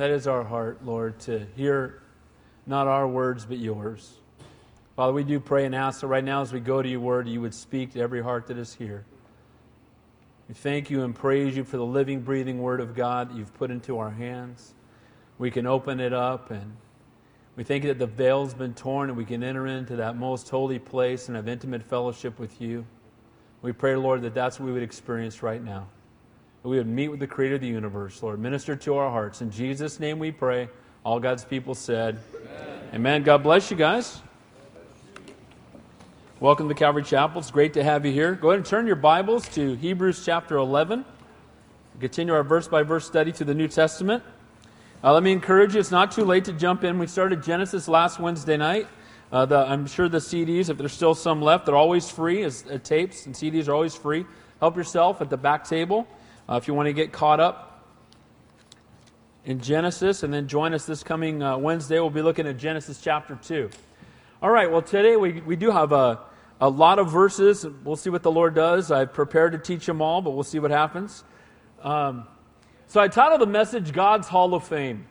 That is our heart, Lord, to hear not our words, but yours. Father, we do pray and ask that right now as we go to your word, you would speak to every heart that is here. We thank you and praise you for the living, breathing word of God that you've put into our hands. We can open it up and we thank you that the veil's been torn and we can enter into that most holy place and have intimate fellowship with you. We pray, Lord, that that's what we would experience right now. That we would meet with the Creator of the universe, Lord. Minister to our hearts. In Jesus' name we pray. All God's people said, Amen. Amen. God bless you guys. Welcome to Calvary Chapel. It's great to have you here. Go ahead and turn your Bibles to Hebrews chapter 11. Continue our verse by verse study to the New Testament. Uh, let me encourage you, it's not too late to jump in. We started Genesis last Wednesday night. Uh, the, I'm sure the CDs, if there's still some left, they're always free. As, uh, tapes and CDs are always free. Help yourself at the back table uh, if you want to get caught up in Genesis. And then join us this coming uh, Wednesday. We'll be looking at Genesis chapter 2. All right, well, today we, we do have a a lot of verses. We'll see what the Lord does. I've prepared to teach them all, but we'll see what happens. Um, so I titled the message God's Hall of Fame.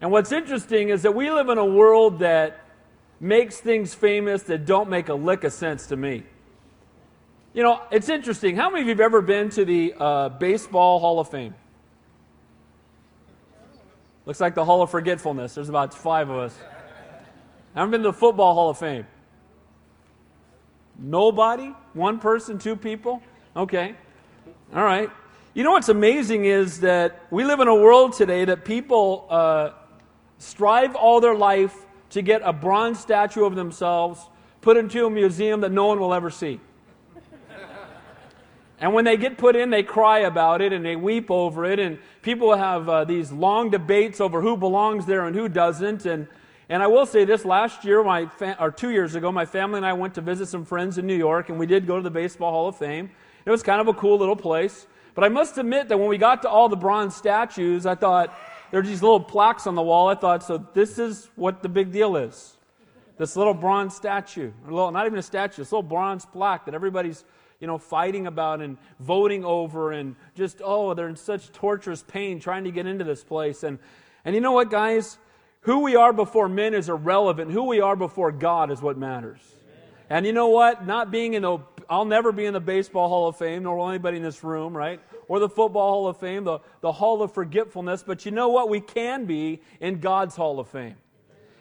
And what's interesting is that we live in a world that makes things famous that don't make a lick of sense to me. You know, it's interesting. How many of you have ever been to the uh, Baseball Hall of Fame? Looks like the Hall of Forgetfulness. There's about five of us. I haven't been to the Football Hall of Fame. Nobody? One person? Two people? Okay. All right. You know what's amazing is that we live in a world today that people uh, strive all their life to get a bronze statue of themselves put into a museum that no one will ever see. And when they get put in, they cry about it and they weep over it. And people have uh, these long debates over who belongs there and who doesn't. And and I will say this last year, my fa- or two years ago, my family and I went to visit some friends in New York, and we did go to the Baseball Hall of Fame. It was kind of a cool little place. But I must admit that when we got to all the bronze statues, I thought, there's these little plaques on the wall. I thought, so this is what the big deal is. This little bronze statue. Little, not even a statue, this little bronze plaque that everybody's you know, fighting about and voting over and just, oh, they're in such torturous pain trying to get into this place. And, and you know what, guys? Who we are before men is irrelevant. Who we are before God is what matters. And you know what? Not being in the, I'll never be in the Baseball Hall of Fame, nor will anybody in this room, right? Or the Football Hall of Fame, the, the Hall of Forgetfulness. But you know what? We can be in God's Hall of Fame.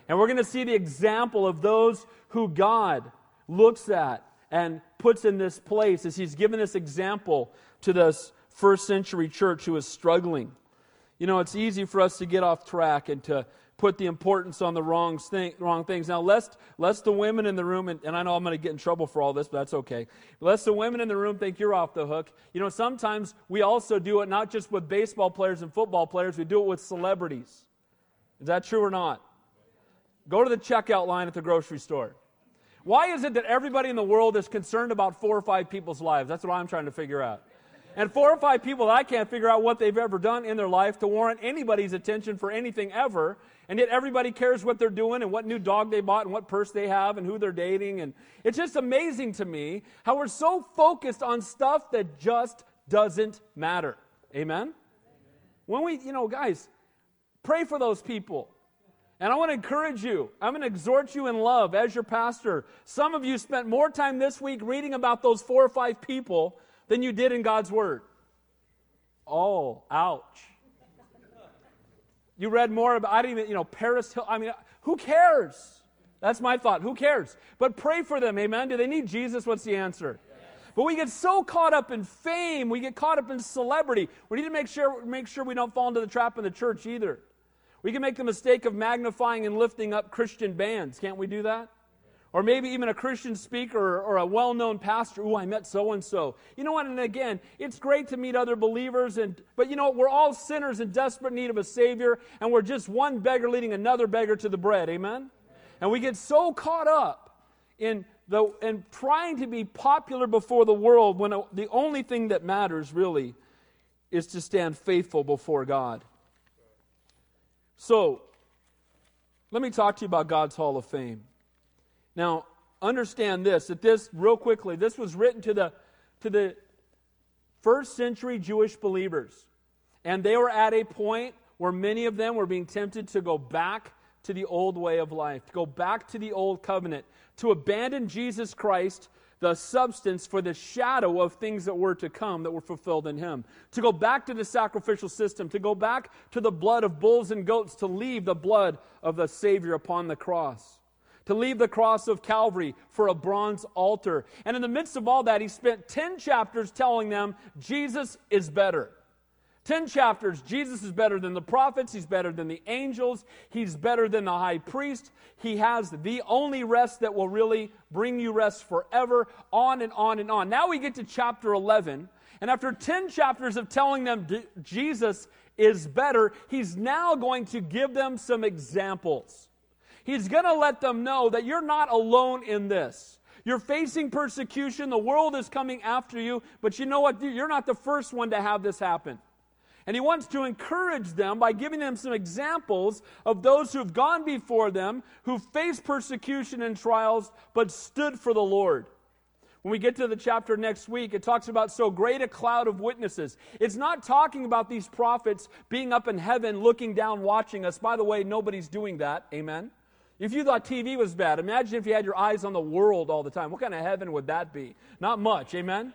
And we're going to see the example of those who God looks at and puts in this place as He's given this example to this first century church who is struggling. You know, it's easy for us to get off track and to put the importance on the wrong, thing, wrong things. Now, lest, lest the women in the room, and, and I know I'm going to get in trouble for all this, but that's okay. Lest the women in the room think you're off the hook. You know, sometimes we also do it not just with baseball players and football players, we do it with celebrities. Is that true or not? Go to the checkout line at the grocery store. Why is it that everybody in the world is concerned about four or five people's lives? That's what I'm trying to figure out. And four or five people I can't figure out what they've ever done in their life to warrant anybody's attention for anything ever. And yet everybody cares what they're doing and what new dog they bought and what purse they have and who they're dating. And it's just amazing to me how we're so focused on stuff that just doesn't matter. Amen? When we, you know, guys, pray for those people. And I want to encourage you. I'm going to exhort you in love as your pastor. Some of you spent more time this week reading about those four or five people than you did in God's Word. Oh, ouch. You read more about, I didn't even, you know, Paris Hill. I mean, who cares? That's my thought. Who cares? But pray for them, amen. Do they need Jesus? What's the answer? But we get so caught up in fame, we get caught up in celebrity. We need to make sure, make sure we don't fall into the trap in the church either. We can make the mistake of magnifying and lifting up Christian bands. Can't we do that? Or maybe even a Christian speaker or a well known pastor. Oh, I met so and so. You know what? And again, it's great to meet other believers, and, but you know? We're all sinners in desperate need of a Savior, and we're just one beggar leading another beggar to the bread. Amen? And we get so caught up in, the, in trying to be popular before the world when the only thing that matters really is to stand faithful before God. So, let me talk to you about God's Hall of Fame. Now, understand this that this, real quickly, this was written to the, to the first century Jewish believers. And they were at a point where many of them were being tempted to go back to the old way of life, to go back to the old covenant, to abandon Jesus Christ, the substance for the shadow of things that were to come that were fulfilled in him, to go back to the sacrificial system, to go back to the blood of bulls and goats, to leave the blood of the Savior upon the cross to leave the cross of Calvary for a bronze altar. And in the midst of all that, he spent 10 chapters telling them Jesus is better. 10 chapters, Jesus is better than the prophets, he's better than the angels, he's better than the high priest. He has the only rest that will really bring you rest forever, on and on and on. Now we get to chapter 11, and after 10 chapters of telling them Jesus is better, he's now going to give them some examples. He's going to let them know that you're not alone in this. You're facing persecution. The world is coming after you. But you know what? You're not the first one to have this happen. And he wants to encourage them by giving them some examples of those who have gone before them, who faced persecution and trials, but stood for the Lord. When we get to the chapter next week, it talks about so great a cloud of witnesses. It's not talking about these prophets being up in heaven looking down, watching us. By the way, nobody's doing that. Amen. If you thought TV was bad, imagine if you had your eyes on the world all the time. What kind of heaven would that be? Not much, amen?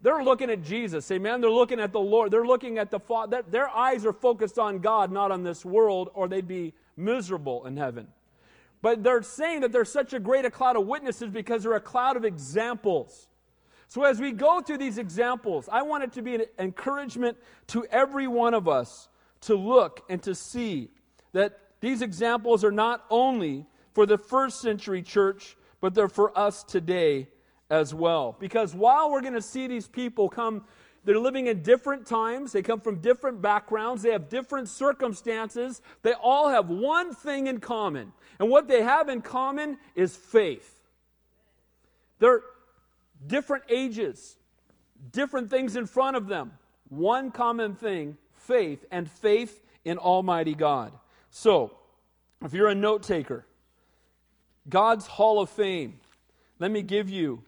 They're looking at Jesus, amen? They're looking at the Lord. They're looking at the Father. Their eyes are focused on God, not on this world, or they'd be miserable in heaven. But they're saying that there's such a great a cloud of witnesses because they're a cloud of examples. So as we go through these examples, I want it to be an encouragement to every one of us to look and to see that these examples are not only for the first century church, but they're for us today as well. Because while we're going to see these people come, they're living in different times, they come from different backgrounds, they have different circumstances, they all have one thing in common. And what they have in common is faith. They're different ages, different things in front of them. One common thing faith, and faith in Almighty God. So, if you're a note taker, God's Hall of Fame, let me give you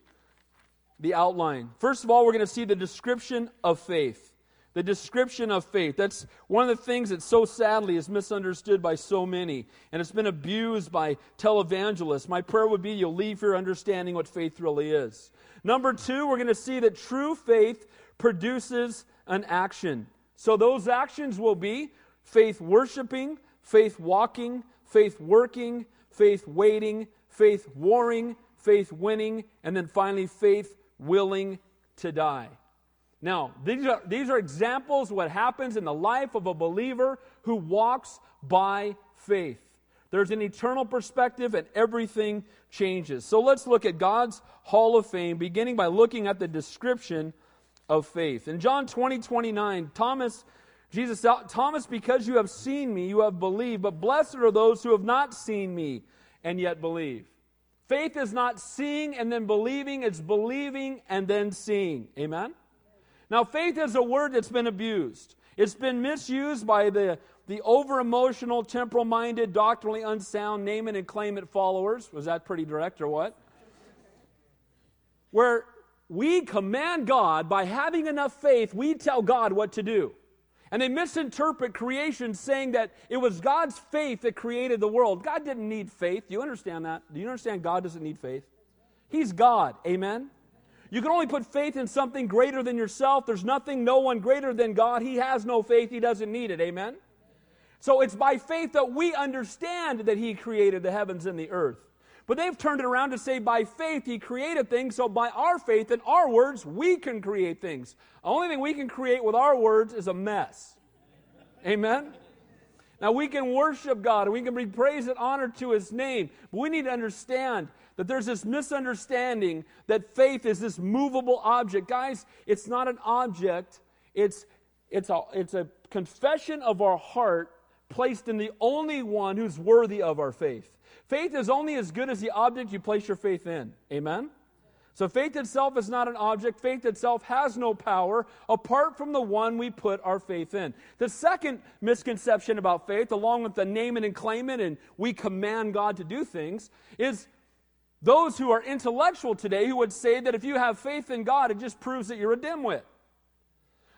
the outline. First of all, we're going to see the description of faith. The description of faith. That's one of the things that so sadly is misunderstood by so many, and it's been abused by televangelists. My prayer would be you'll leave here understanding what faith really is. Number two, we're going to see that true faith produces an action. So those actions will be faith worshiping, faith walking, faith working, faith waiting, faith warring, faith winning, and then finally faith willing to die. Now, these are, these are examples what happens in the life of a believer who walks by faith. There's an eternal perspective and everything changes. So let's look at God's Hall of Fame, beginning by looking at the description of faith. In John 20, 29, Thomas Jesus Thomas, because you have seen me, you have believed, but blessed are those who have not seen me and yet believe. Faith is not seeing and then believing, it's believing and then seeing. Amen? Now, faith is a word that's been abused. It's been misused by the, the over emotional, temporal minded, doctrinally unsound, name it and claim it followers. Was that pretty direct or what? Where we command God by having enough faith, we tell God what to do. And they misinterpret creation saying that it was God's faith that created the world. God didn't need faith. Do you understand that? Do you understand God doesn't need faith? He's God. Amen? You can only put faith in something greater than yourself. There's nothing, no one greater than God. He has no faith. He doesn't need it. Amen? So it's by faith that we understand that He created the heavens and the earth. But they've turned it around to say by faith he created things, so by our faith and our words, we can create things. The only thing we can create with our words is a mess. Amen? Now we can worship God and we can bring praise and honor to his name, but we need to understand that there's this misunderstanding that faith is this movable object. Guys, it's not an object, it's, it's, a, it's a confession of our heart placed in the only one who's worthy of our faith. Faith is only as good as the object you place your faith in. Amen? So faith itself is not an object. Faith itself has no power apart from the one we put our faith in. The second misconception about faith, along with the name it and claim it and we command God to do things, is those who are intellectual today who would say that if you have faith in God, it just proves that you're a dimwit.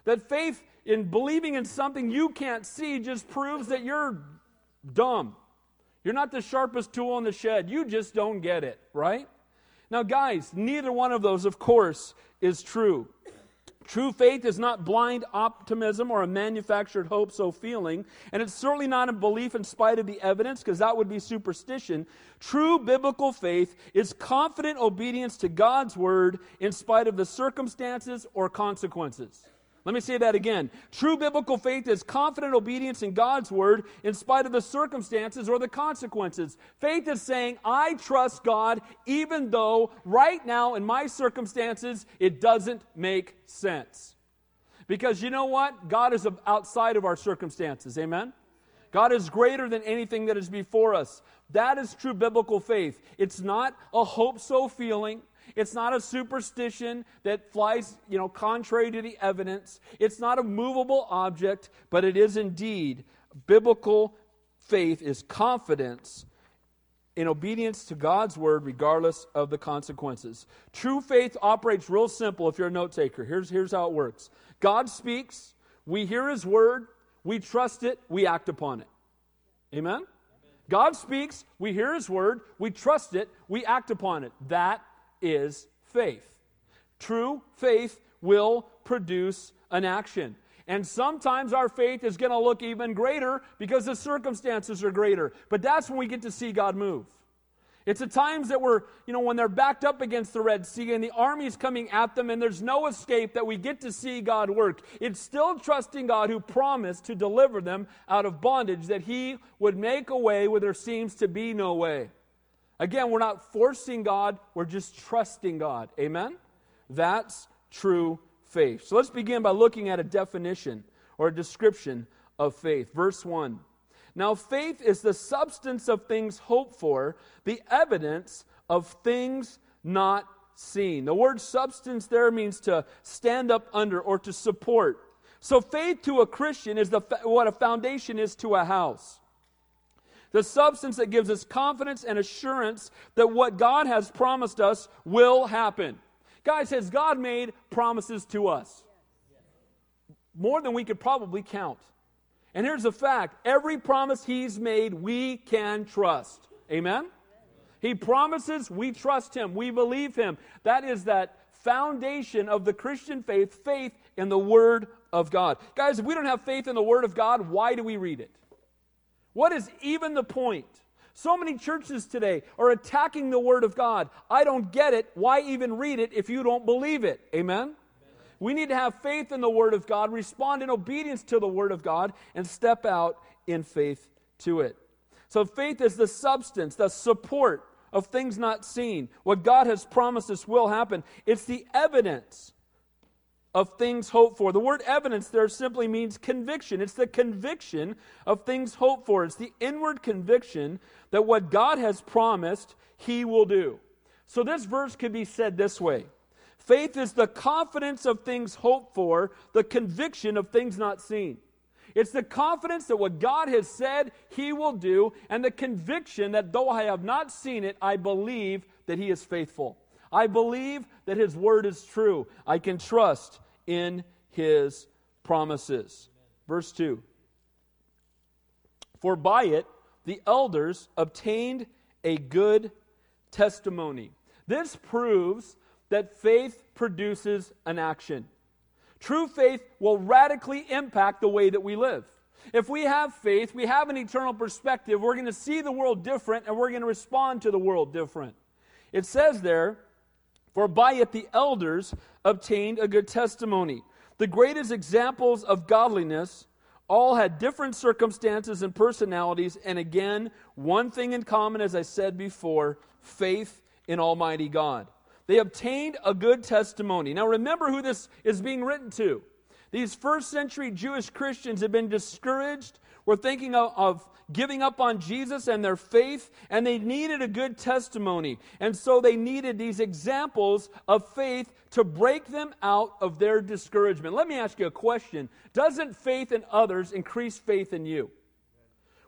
That faith in believing in something you can't see just proves that you're dumb. You're not the sharpest tool in the shed. You just don't get it, right? Now, guys, neither one of those, of course, is true. True faith is not blind optimism or a manufactured hope so feeling, and it's certainly not a belief in spite of the evidence, because that would be superstition. True biblical faith is confident obedience to God's word in spite of the circumstances or consequences. Let me say that again. True biblical faith is confident obedience in God's word in spite of the circumstances or the consequences. Faith is saying, I trust God even though right now in my circumstances it doesn't make sense. Because you know what? God is outside of our circumstances. Amen? God is greater than anything that is before us. That is true biblical faith. It's not a hope so feeling. It's not a superstition that flies, you know, contrary to the evidence. It's not a movable object, but it is indeed biblical faith is confidence in obedience to God's word regardless of the consequences. True faith operates real simple if you're a note taker. Here's, here's how it works God speaks, we hear his word, we trust it, we act upon it. Amen? God speaks, we hear his word, we trust it, we act upon it. That is faith. True faith will produce an action. And sometimes our faith is going to look even greater because the circumstances are greater. But that's when we get to see God move. It's the times that we're, you know, when they're backed up against the Red Sea and the army's coming at them and there's no escape that we get to see God work. It's still trusting God who promised to deliver them out of bondage, that He would make a way where there seems to be no way. Again, we're not forcing God, we're just trusting God. Amen? That's true faith. So let's begin by looking at a definition or a description of faith. Verse 1. Now, faith is the substance of things hoped for, the evidence of things not seen. The word substance there means to stand up under or to support. So, faith to a Christian is the, what a foundation is to a house the substance that gives us confidence and assurance that what God has promised us will happen. Guys, has God made promises to us? More than we could probably count. And here's the fact every promise He's made, we can trust. Amen? He promises, we trust Him, we believe Him. That is that foundation of the Christian faith, faith in the Word of God. Guys, if we don't have faith in the Word of God, why do we read it? What is even the point? So many churches today are attacking the Word of God. I don't get it. Why even read it if you don't believe it? Amen? Amen? We need to have faith in the Word of God, respond in obedience to the Word of God, and step out in faith to it. So, faith is the substance, the support of things not seen. What God has promised us will happen. It's the evidence of things hoped for. The word evidence there simply means conviction. It's the conviction of things hoped for. It's the inward conviction that what God has promised, He will do. So this verse could be said this way Faith is the confidence of things hoped for, the conviction of things not seen. It's the confidence that what God has said He will do, and the conviction that though I have not seen it, I believe that He is faithful. I believe that His word is true. I can trust in His promises. Verse 2 For by it the elders obtained a good testimony. This proves that faith produces an action. True faith will radically impact the way that we live. If we have faith, we have an eternal perspective, we're going to see the world different and we're going to respond to the world different. It says there, for by it the elders obtained a good testimony. The greatest examples of godliness all had different circumstances and personalities, and again, one thing in common, as I said before faith in Almighty God. They obtained a good testimony. Now, remember who this is being written to. These first century Jewish Christians had been discouraged, were thinking of, of giving up on Jesus and their faith, and they needed a good testimony. And so they needed these examples of faith to break them out of their discouragement. Let me ask you a question Doesn't faith in others increase faith in you?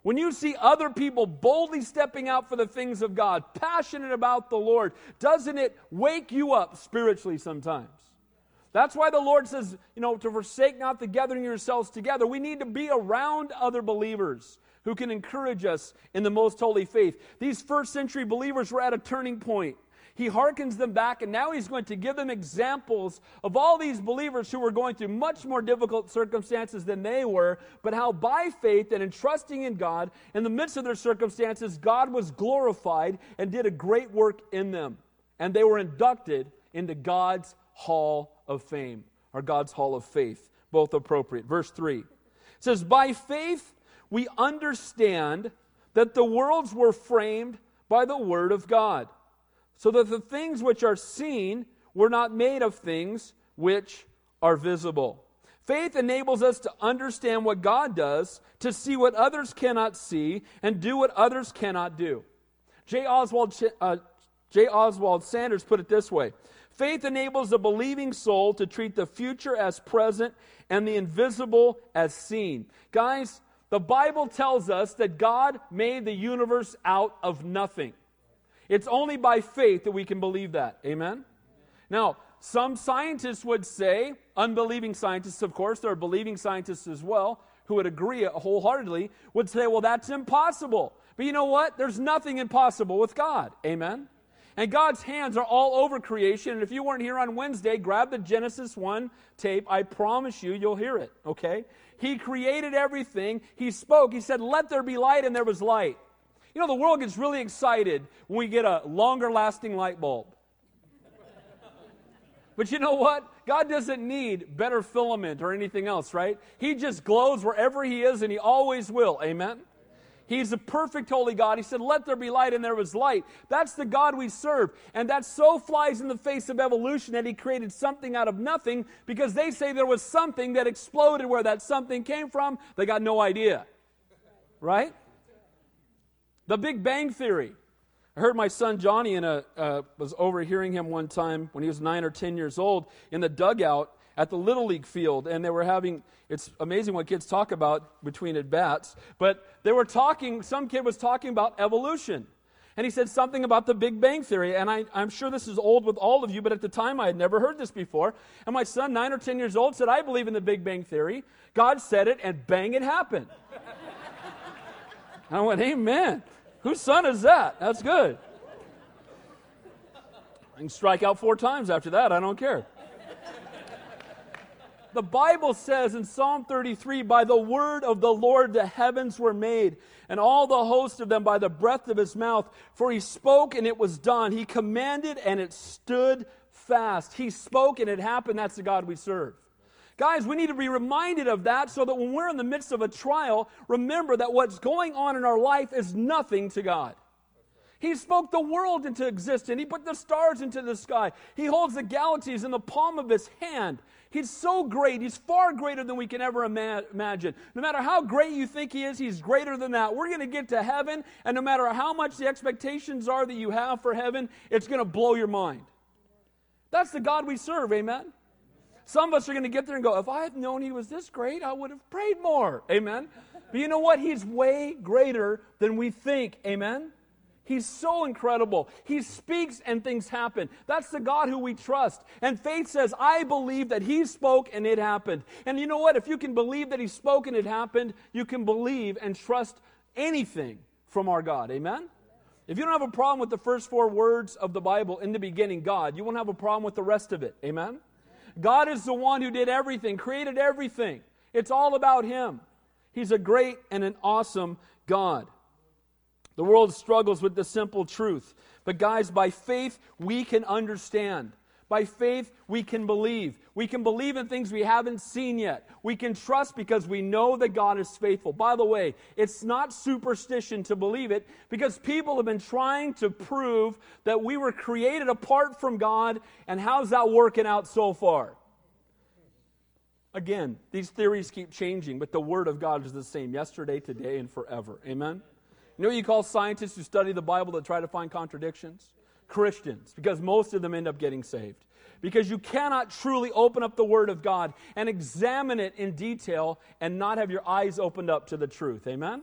When you see other people boldly stepping out for the things of God, passionate about the Lord, doesn't it wake you up spiritually sometimes? That's why the Lord says, you know, to forsake not the gathering yourselves together. We need to be around other believers who can encourage us in the most holy faith. These first century believers were at a turning point. He hearkens them back, and now he's going to give them examples of all these believers who were going through much more difficult circumstances than they were, but how by faith and in trusting in God, in the midst of their circumstances, God was glorified and did a great work in them. And they were inducted into God's hall of fame or God's hall of faith, both appropriate. Verse 3 it says, By faith we understand that the worlds were framed by the word of God, so that the things which are seen were not made of things which are visible. Faith enables us to understand what God does, to see what others cannot see, and do what others cannot do. J. Oswald, uh, J. Oswald Sanders put it this way Faith enables the believing soul to treat the future as present and the invisible as seen. Guys, the Bible tells us that God made the universe out of nothing. It's only by faith that we can believe that. Amen? Now, some scientists would say, unbelieving scientists, of course, there are believing scientists as well, who would agree wholeheartedly, would say, well, that's impossible. But you know what? There's nothing impossible with God. Amen? And God's hands are all over creation. And if you weren't here on Wednesday, grab the Genesis 1 tape. I promise you, you'll hear it, okay? He created everything. He spoke. He said, Let there be light, and there was light. You know, the world gets really excited when we get a longer lasting light bulb. But you know what? God doesn't need better filament or anything else, right? He just glows wherever He is, and He always will. Amen? He's a perfect holy God. He said, Let there be light, and there was light. That's the God we serve. And that so flies in the face of evolution that He created something out of nothing because they say there was something that exploded where that something came from. They got no idea. Right? The Big Bang Theory. I heard my son Johnny in a, uh, was overhearing him one time when he was nine or ten years old in the dugout at the Little League field, and they were having, it's amazing what kids talk about between at bats, but they were talking, some kid was talking about evolution. And he said something about the Big Bang Theory. And I, am sure this is old with all of you, but at the time I had never heard this before. And my son, nine or 10 years old, said, I believe in the Big Bang Theory. God said it, and bang, it happened. I went, Amen. Whose son is that? That's good. I can strike out four times after that. I don't care. The Bible says in Psalm 33 By the word of the Lord the heavens were made, and all the host of them by the breath of his mouth. For he spoke and it was done. He commanded and it stood fast. He spoke and it happened. That's the God we serve. Guys, we need to be reminded of that so that when we're in the midst of a trial, remember that what's going on in our life is nothing to God. He spoke the world into existence. He put the stars into the sky. He holds the galaxies in the palm of his hand. He's so great. He's far greater than we can ever ima- imagine. No matter how great you think He is, He's greater than that. We're going to get to heaven, and no matter how much the expectations are that you have for heaven, it's going to blow your mind. That's the God we serve, amen? Some of us are going to get there and go, if I had known He was this great, I would have prayed more, amen? But you know what? He's way greater than we think, amen? He's so incredible. He speaks and things happen. That's the God who we trust. And faith says, I believe that He spoke and it happened. And you know what? If you can believe that He spoke and it happened, you can believe and trust anything from our God. Amen? If you don't have a problem with the first four words of the Bible in the beginning, God, you won't have a problem with the rest of it. Amen? God is the one who did everything, created everything. It's all about Him. He's a great and an awesome God. The world struggles with the simple truth. But, guys, by faith, we can understand. By faith, we can believe. We can believe in things we haven't seen yet. We can trust because we know that God is faithful. By the way, it's not superstition to believe it because people have been trying to prove that we were created apart from God, and how's that working out so far? Again, these theories keep changing, but the Word of God is the same yesterday, today, and forever. Amen? You know what you call scientists who study the Bible that try to find contradictions? Christians, because most of them end up getting saved. Because you cannot truly open up the Word of God and examine it in detail and not have your eyes opened up to the truth. Amen?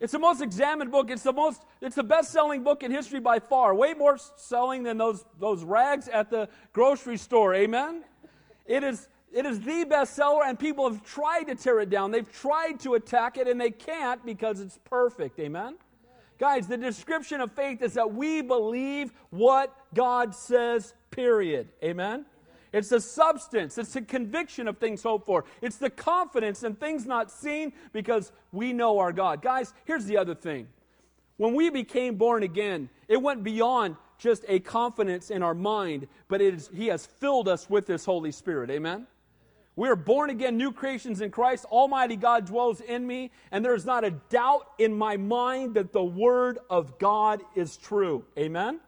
It's the most examined book. It's the most, it's the best-selling book in history by far. Way more selling than those, those rags at the grocery store. Amen? It is, it is the bestseller, and people have tried to tear it down. They've tried to attack it, and they can't because it's perfect. Amen? Guys, the description of faith is that we believe what God says, period. Amen? It's the substance, it's the conviction of things hoped for, it's the confidence in things not seen because we know our God. Guys, here's the other thing. When we became born again, it went beyond just a confidence in our mind, but it is, He has filled us with this Holy Spirit. Amen? We are born again, new creations in Christ. Almighty God dwells in me, and there is not a doubt in my mind that the Word of God is true. Amen?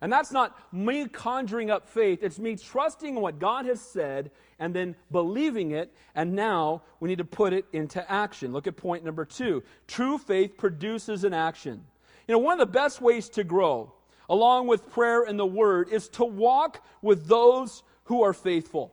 And that's not me conjuring up faith, it's me trusting in what God has said and then believing it, and now we need to put it into action. Look at point number two true faith produces an action. You know, one of the best ways to grow, along with prayer and the Word, is to walk with those who are faithful.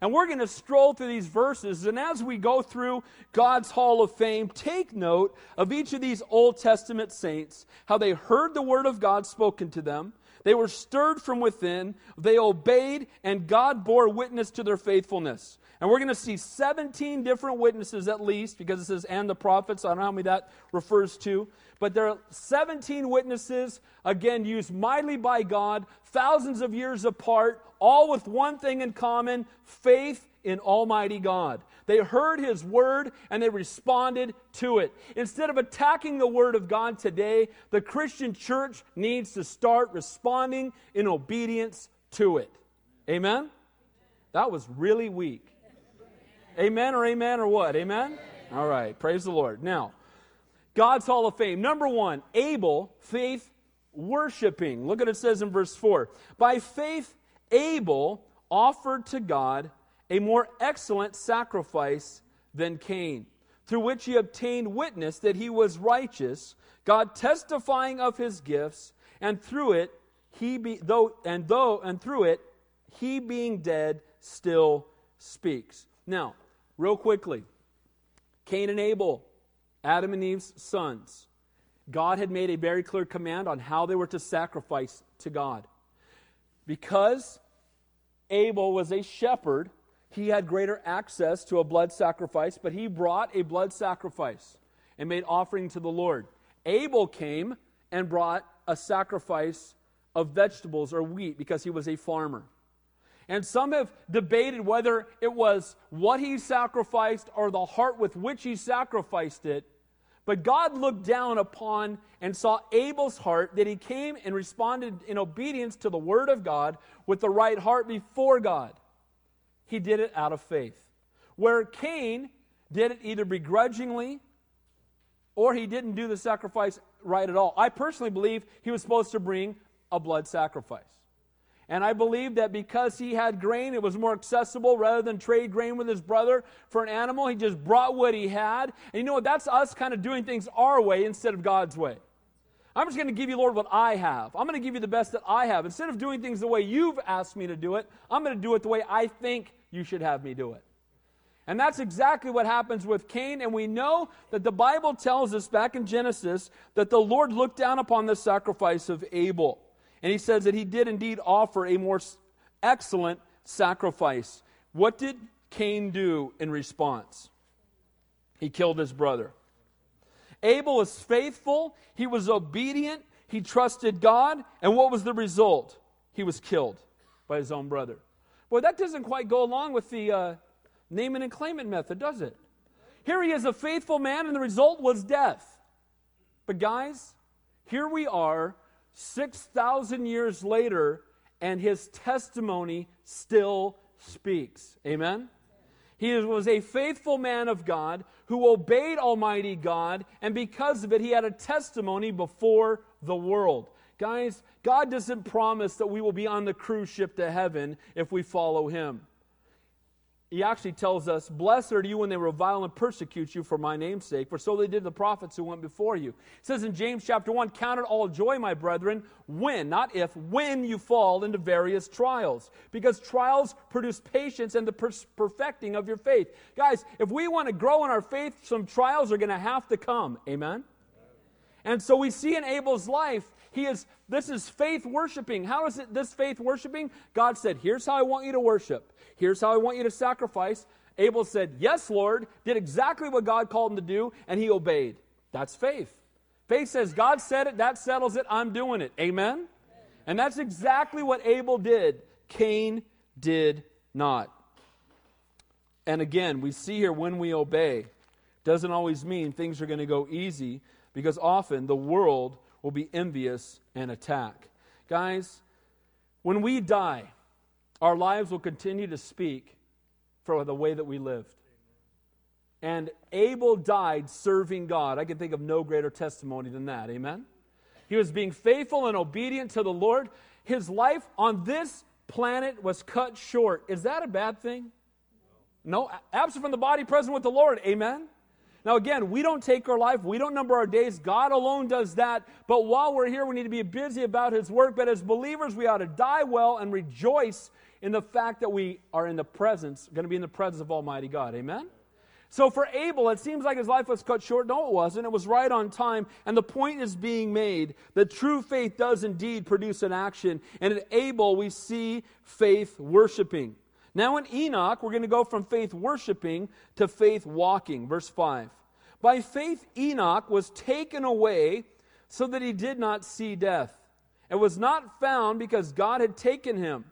And we're going to stroll through these verses. And as we go through God's Hall of Fame, take note of each of these Old Testament saints, how they heard the Word of God spoken to them. They were stirred from within. They obeyed, and God bore witness to their faithfulness. And we're going to see 17 different witnesses at least, because it says, and the prophets. I don't know how many that refers to. But there are 17 witnesses, again, used mightily by God, thousands of years apart, all with one thing in common faith in Almighty God. They heard His word and they responded to it. Instead of attacking the word of God today, the Christian church needs to start responding in obedience to it. Amen? That was really weak. Amen or amen or what? Amen? All right. Praise the Lord. Now, God's Hall of Fame. Number one, Abel, faith worshiping. Look at it says in verse 4. By faith, Abel offered to God a more excellent sacrifice than Cain, through which he obtained witness that he was righteous, God testifying of his gifts, and through it he be, though and though and through it he being dead still speaks. Now, real quickly, Cain and Abel, Adam and Eve's sons. God had made a very clear command on how they were to sacrifice to God. Because Abel was a shepherd, he had greater access to a blood sacrifice, but he brought a blood sacrifice and made offering to the Lord. Abel came and brought a sacrifice of vegetables or wheat because he was a farmer. And some have debated whether it was what he sacrificed or the heart with which he sacrificed it. But God looked down upon and saw Abel's heart, that he came and responded in obedience to the word of God with the right heart before God he did it out of faith. Where Cain did it either begrudgingly or he didn't do the sacrifice right at all. I personally believe he was supposed to bring a blood sacrifice. And I believe that because he had grain, it was more accessible rather than trade grain with his brother for an animal. He just brought what he had. And you know what? That's us kind of doing things our way instead of God's way. I'm just going to give you, Lord, what I have. I'm going to give you the best that I have. Instead of doing things the way you've asked me to do it, I'm going to do it the way I think you should have me do it. And that's exactly what happens with Cain. And we know that the Bible tells us back in Genesis that the Lord looked down upon the sacrifice of Abel. And he says that he did indeed offer a more excellent sacrifice. What did Cain do in response? He killed his brother. Abel was faithful, he was obedient, he trusted God, and what was the result? He was killed by his own brother. Boy, that doesn't quite go along with the uh, name it and claim it method, does it? Here he is a faithful man, and the result was death. But, guys, here we are 6,000 years later, and his testimony still speaks. Amen? He was a faithful man of God who obeyed Almighty God, and because of it, he had a testimony before the world. Guys, God doesn't promise that we will be on the cruise ship to heaven if we follow Him. He actually tells us, Blessed are you when they revile and persecute you for my name's sake, for so they did the prophets who went before you. It says in James chapter 1, Count it all joy, my brethren, when, not if, when you fall into various trials. Because trials produce patience and the perfecting of your faith. Guys, if we want to grow in our faith, some trials are going to have to come. Amen? And so we see in Abel's life, He is, this is faith worshiping. How is it this faith worshiping? God said, Here's how I want you to worship. Here's how I want you to sacrifice. Abel said, Yes, Lord, did exactly what God called him to do, and he obeyed. That's faith. Faith says, God said it, that settles it, I'm doing it. Amen? And that's exactly what Abel did. Cain did not. And again, we see here when we obey, doesn't always mean things are going to go easy because often the world will be envious and attack. Guys, when we die, our lives will continue to speak for the way that we lived. And Abel died serving God. I can think of no greater testimony than that. Amen? He was being faithful and obedient to the Lord. His life on this planet was cut short. Is that a bad thing? No. Absent from the body, present with the Lord. Amen? Now, again, we don't take our life, we don't number our days. God alone does that. But while we're here, we need to be busy about His work. But as believers, we ought to die well and rejoice in the fact that we are in the presence, going to be in the presence of Almighty God. Amen? So for Abel, it seems like his life was cut short. No, it wasn't. It was right on time. And the point is being made that true faith does indeed produce an action. And in Abel, we see faith worshiping. Now in Enoch, we're going to go from faith worshiping to faith walking. Verse 5. By faith, Enoch was taken away so that he did not see death, and was not found because God had taken him.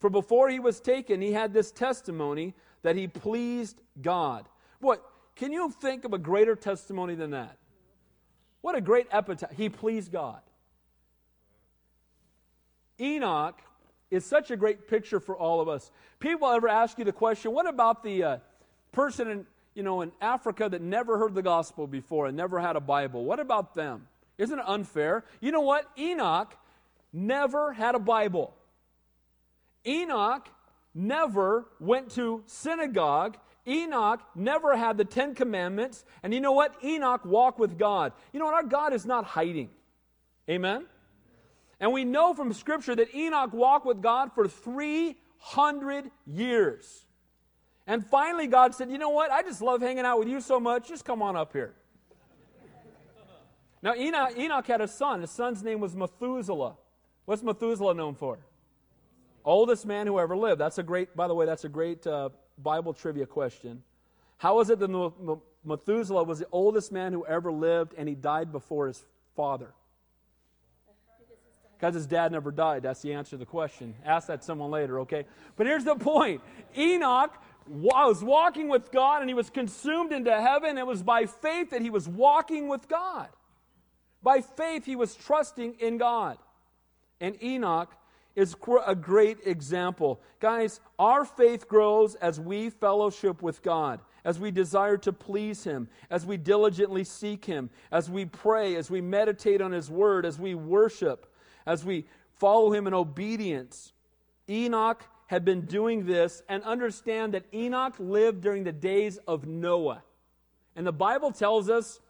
For before he was taken, he had this testimony that he pleased God. What? Can you think of a greater testimony than that? What a great epitaph. He pleased God. Enoch is such a great picture for all of us. People ever ask you the question, what about the uh, person in, you know, in Africa that never heard the gospel before and never had a Bible? What about them? Isn't it unfair? You know what? Enoch never had a Bible. Enoch never went to synagogue. Enoch never had the Ten Commandments. And you know what? Enoch walked with God. You know what? Our God is not hiding. Amen? And we know from Scripture that Enoch walked with God for 300 years. And finally, God said, You know what? I just love hanging out with you so much. Just come on up here. Now, Enoch, Enoch had a son. His son's name was Methuselah. What's Methuselah known for? Oldest man who ever lived. That's a great, by the way, that's a great uh, Bible trivia question. How is it that Methuselah was the oldest man who ever lived and he died before his father? Because his dad never died. That's the answer to the question. Ask that someone later, okay? But here's the point Enoch was walking with God and he was consumed into heaven. It was by faith that he was walking with God. By faith, he was trusting in God. And Enoch is a great example. Guys, our faith grows as we fellowship with God, as we desire to please Him, as we diligently seek Him, as we pray, as we meditate on His Word, as we worship as we follow him in obedience. Enoch had been doing this, and understand that Enoch lived during the days of Noah. And the Bible tells us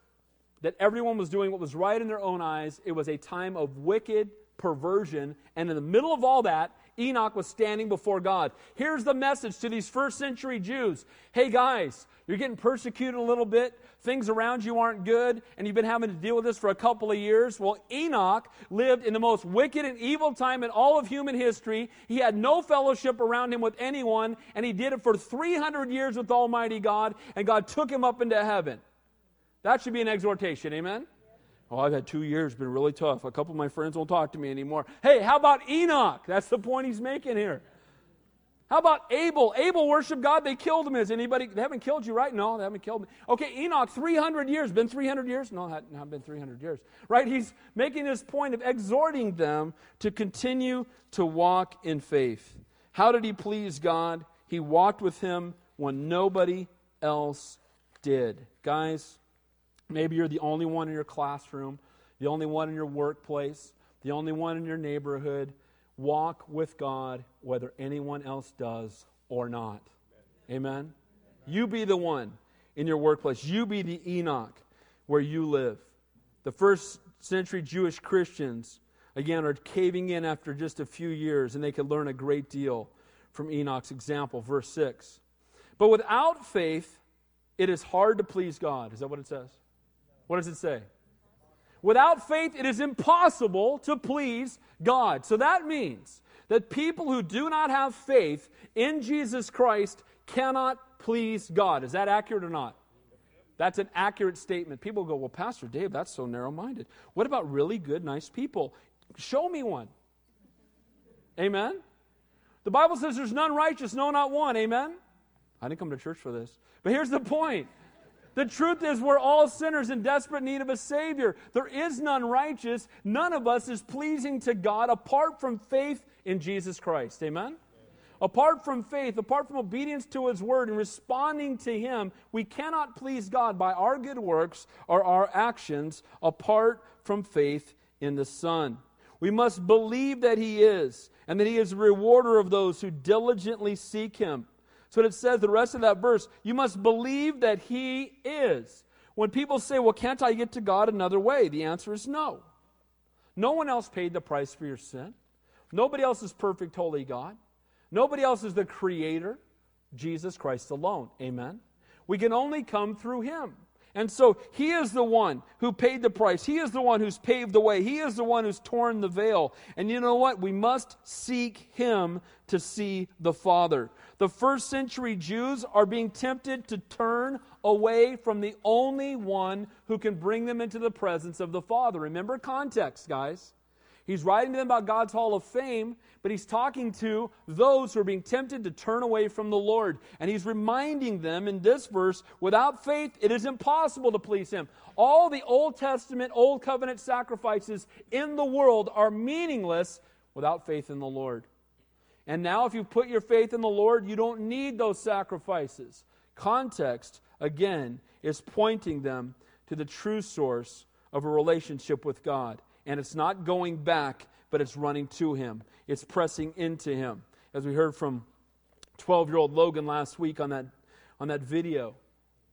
that everyone was doing what was right in their own eyes. It was a time of wicked perversion. And in the middle of all that, Enoch was standing before God. Here's the message to these first century Jews Hey guys, you're getting persecuted a little bit. Things around you aren't good, and you've been having to deal with this for a couple of years. Well, Enoch lived in the most wicked and evil time in all of human history. He had no fellowship around him with anyone, and he did it for 300 years with Almighty God, and God took him up into heaven. That should be an exhortation, amen? Oh, I've had two years, been really tough. A couple of my friends won't talk to me anymore. Hey, how about Enoch? That's the point he's making here. How about Abel? Abel worshiped God. They killed him. Is anybody? They haven't killed you, right? No, they haven't killed me. Okay, Enoch, 300 years. Been 300 years? No, it not been 300 years. Right? He's making this point of exhorting them to continue to walk in faith. How did he please God? He walked with him when nobody else did. Guys, maybe you're the only one in your classroom, the only one in your workplace, the only one in your neighborhood walk with God whether anyone else does or not. Amen? Amen? You be the one in your workplace. You be the Enoch where you live. The first century Jewish Christians, again, are caving in after just a few years, and they could learn a great deal from Enoch's example. Verse 6. But without faith, it is hard to please God. Is that what it says? What does it say? Without faith, it is impossible to please God. So that means that people who do not have faith in Jesus Christ cannot please God. Is that accurate or not? That's an accurate statement. People go, Well, Pastor Dave, that's so narrow minded. What about really good, nice people? Show me one. Amen? The Bible says there's none righteous, no, not one. Amen? I didn't come to church for this. But here's the point the truth is, we're all sinners in desperate need of a Savior. There is none righteous. None of us is pleasing to God apart from faith in Jesus Christ. Amen? Apart from faith, apart from obedience to His Word and responding to Him, we cannot please God by our good works or our actions apart from faith in the Son. We must believe that He is and that He is a rewarder of those who diligently seek Him. So it says, the rest of that verse, you must believe that He is. When people say, well, can't I get to God another way? The answer is no. No one else paid the price for your sin. Nobody else is perfect, holy God. Nobody else is the creator. Jesus Christ alone. Amen. We can only come through Him. And so he is the one who paid the price. He is the one who's paved the way. He is the one who's torn the veil. And you know what? We must seek him to see the Father. The first century Jews are being tempted to turn away from the only one who can bring them into the presence of the Father. Remember context, guys. He's writing to them about God's Hall of Fame, but he's talking to those who are being tempted to turn away from the Lord. And he's reminding them in this verse without faith, it is impossible to please him. All the Old Testament, Old Covenant sacrifices in the world are meaningless without faith in the Lord. And now, if you put your faith in the Lord, you don't need those sacrifices. Context, again, is pointing them to the true source of a relationship with God. And it's not going back, but it's running to Him, it's pressing into Him. As we heard from 12 year old Logan last week on that, on that video.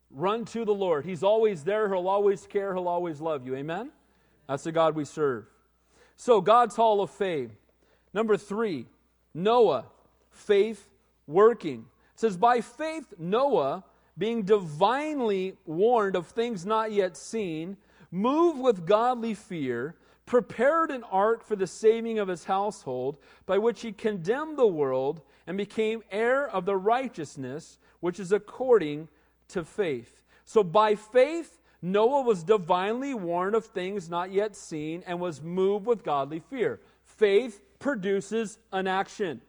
Run to the Lord. He's always there. He'll always care. He'll always love you. Amen? That's the God we serve. So, God's Hall of Fame. Number three, Noah, faith working. It says, By faith, Noah, being divinely warned of things not yet seen, moved with godly fear, prepared an ark for the saving of his household, by which he condemned the world and became heir of the righteousness which is according to faith. So by faith, Noah was divinely warned of things not yet seen and was moved with godly fear. Faith produces an action.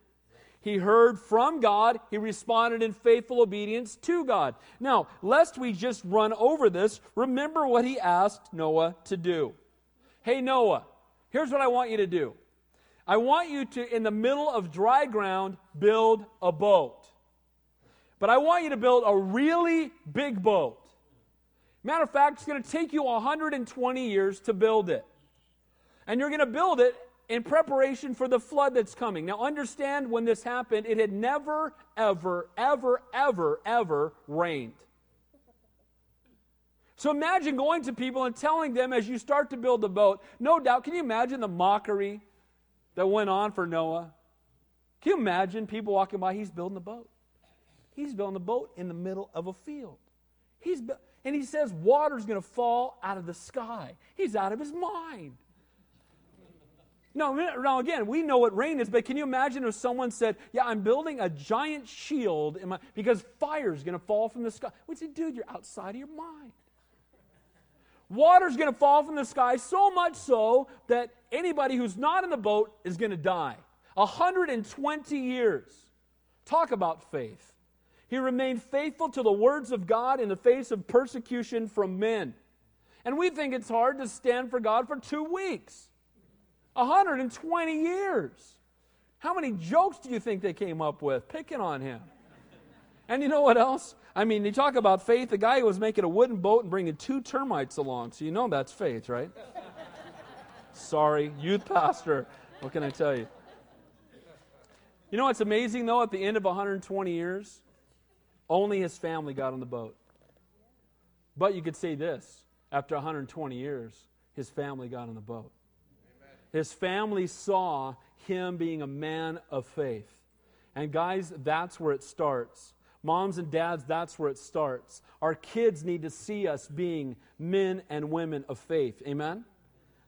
He heard from God. He responded in faithful obedience to God. Now, lest we just run over this, remember what he asked Noah to do. Hey, Noah, here's what I want you to do. I want you to, in the middle of dry ground, build a boat. But I want you to build a really big boat. Matter of fact, it's going to take you 120 years to build it. And you're going to build it in preparation for the flood that's coming. Now, understand when this happened, it had never, ever, ever, ever, ever rained. So imagine going to people and telling them as you start to build the boat, no doubt, can you imagine the mockery that went on for Noah? Can you imagine people walking by? He's building the boat. He's building the boat in the middle of a field. He's bu- and he says water's going to fall out of the sky. He's out of his mind. No, now again, we know what rain is, but can you imagine if someone said, "Yeah, I'm building a giant shield my, because fire's going to fall from the sky"? We'd say, "Dude, you're outside of your mind." Water's going to fall from the sky so much so that anybody who's not in the boat is going to die. 120 years. Talk about faith. He remained faithful to the words of God in the face of persecution from men. And we think it's hard to stand for God for two weeks. 120 years. How many jokes do you think they came up with picking on him? And you know what else? I mean, you talk about faith. The guy who was making a wooden boat and bringing two termites along. So you know that's faith, right? Sorry, youth pastor. What can I tell you? You know what's amazing, though? At the end of 120 years, only his family got on the boat. But you could say this after 120 years, his family got on the boat. His family saw him being a man of faith. And guys, that's where it starts. Moms and dads, that's where it starts. Our kids need to see us being men and women of faith. Amen?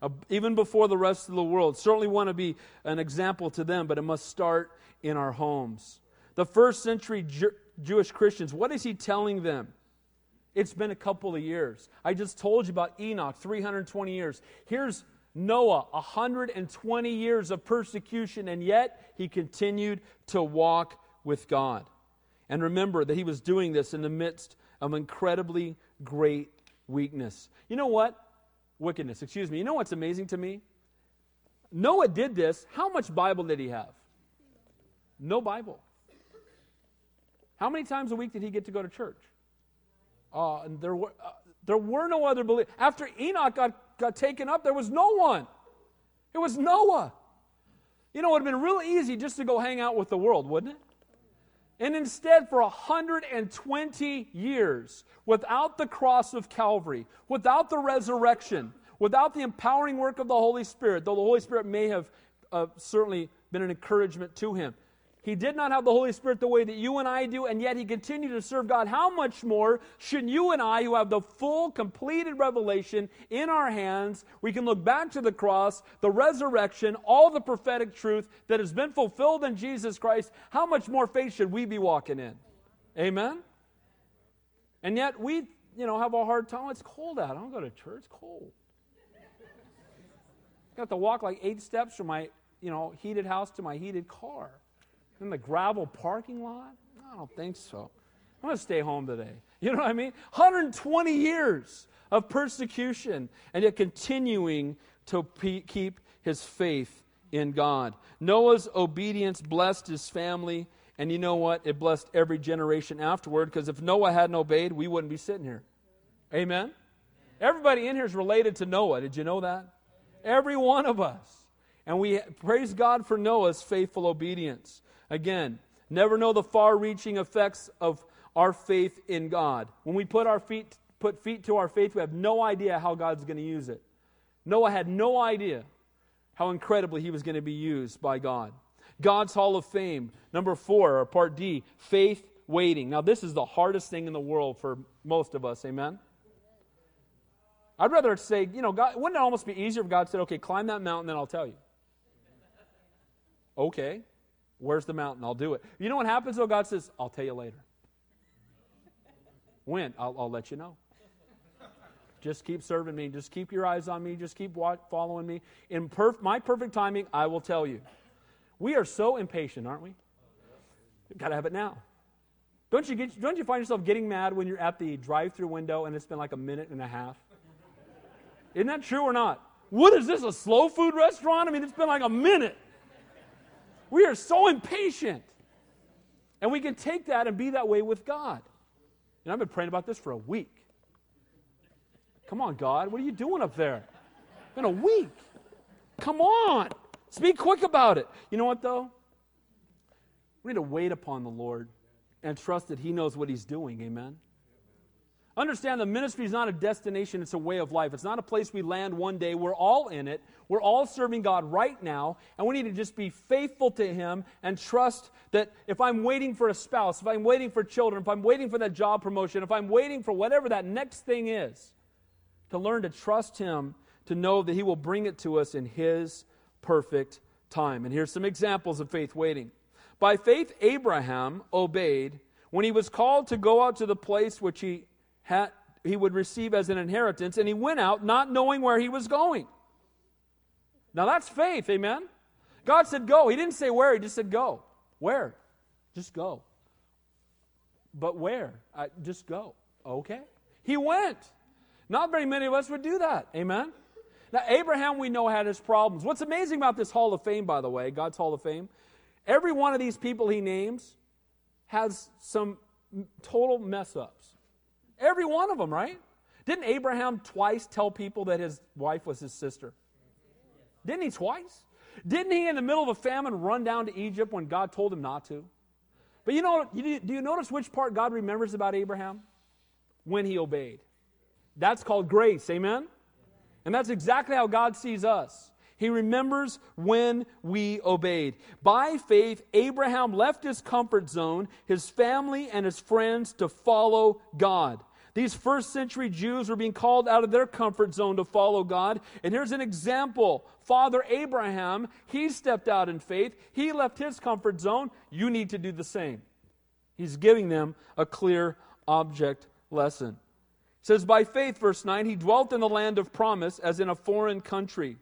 uh, even before the rest of the world. Certainly want to be an example to them, but it must start in our homes. The first century Jewish Christians, what is he telling them? It's been a couple of years. I just told you about Enoch, 320 years. Here's Noah, 120 years of persecution, and yet he continued to walk with God. And remember that he was doing this in the midst of incredibly great weakness. You know what? Wickedness, excuse me. You know what's amazing to me? Noah did this. How much Bible did he have? No Bible. How many times a week did he get to go to church? Uh, and there, were, uh, there were no other believers. After Enoch got, got taken up, there was no one. It was Noah. You know, it would have been real easy just to go hang out with the world, wouldn't it? And instead, for 120 years, without the cross of Calvary, without the resurrection, without the empowering work of the Holy Spirit, though the Holy Spirit may have uh, certainly been an encouragement to him, he did not have the Holy Spirit the way that you and I do, and yet he continued to serve God. How much more should you and I, who have the full, completed revelation in our hands, we can look back to the cross, the resurrection, all the prophetic truth that has been fulfilled in Jesus Christ, how much more faith should we be walking in? Amen? And yet we, you know, have a hard time. It's cold out. I don't go to church. It's cold. I got to walk like eight steps from my, you know, heated house to my heated car. In the gravel parking lot? I don't think so. I'm going to stay home today. You know what I mean? 120 years of persecution, and yet continuing to pe- keep his faith in God. Noah's obedience blessed his family, and you know what? It blessed every generation afterward, because if Noah hadn't obeyed, we wouldn't be sitting here. Amen? Everybody in here is related to Noah. Did you know that? Every one of us. And we praise God for Noah's faithful obedience. Again, never know the far reaching effects of our faith in God. When we put our feet put feet to our faith, we have no idea how God's going to use it. Noah had no idea how incredibly he was going to be used by God. God's Hall of Fame, number four, or part D, faith waiting. Now, this is the hardest thing in the world for most of us, amen? I'd rather say, you know, God, wouldn't it almost be easier if God said, okay, climb that mountain, then I'll tell you? Okay. Where's the mountain? I'll do it. You know what happens though? God says, I'll tell you later. When? I'll, I'll let you know. Just keep serving me. Just keep your eyes on me. Just keep following me. In perf- my perfect timing, I will tell you. We are so impatient, aren't we? Got to have it now. Don't you, get, don't you find yourself getting mad when you're at the drive through window and it's been like a minute and a half? Isn't that true or not? What is this, a slow food restaurant? I mean, it's been like a minute. We are so impatient. And we can take that and be that way with God. And I've been praying about this for a week. Come on, God, what are you doing up there? It's been a week. Come on. Speak quick about it. You know what, though? We need to wait upon the Lord and trust that He knows what He's doing. Amen. Understand the ministry is not a destination, it's a way of life. It's not a place we land one day. We're all in it. We're all serving God right now, and we need to just be faithful to Him and trust that if I'm waiting for a spouse, if I'm waiting for children, if I'm waiting for that job promotion, if I'm waiting for whatever that next thing is, to learn to trust Him, to know that He will bring it to us in His perfect time. And here's some examples of faith waiting. By faith, Abraham obeyed when he was called to go out to the place which he had, he would receive as an inheritance, and he went out not knowing where he was going. Now that's faith, amen? God said go. He didn't say where, he just said go. Where? Just go. But where? I, just go. Okay. He went. Not very many of us would do that. Amen? Now, Abraham, we know, had his problems. What's amazing about this Hall of Fame, by the way, God's Hall of Fame, every one of these people he names has some total mess ups. Every one of them, right? Didn't Abraham twice tell people that his wife was his sister? Didn't he twice? Didn't he, in the middle of a famine, run down to Egypt when God told him not to? But you know, do you notice which part God remembers about Abraham? When he obeyed. That's called grace, amen? And that's exactly how God sees us. He remembers when we obeyed. By faith, Abraham left his comfort zone, his family, and his friends to follow God. These first century Jews were being called out of their comfort zone to follow God. And here's an example Father Abraham, he stepped out in faith, he left his comfort zone. You need to do the same. He's giving them a clear object lesson. It says, By faith, verse 9, he dwelt in the land of promise as in a foreign country,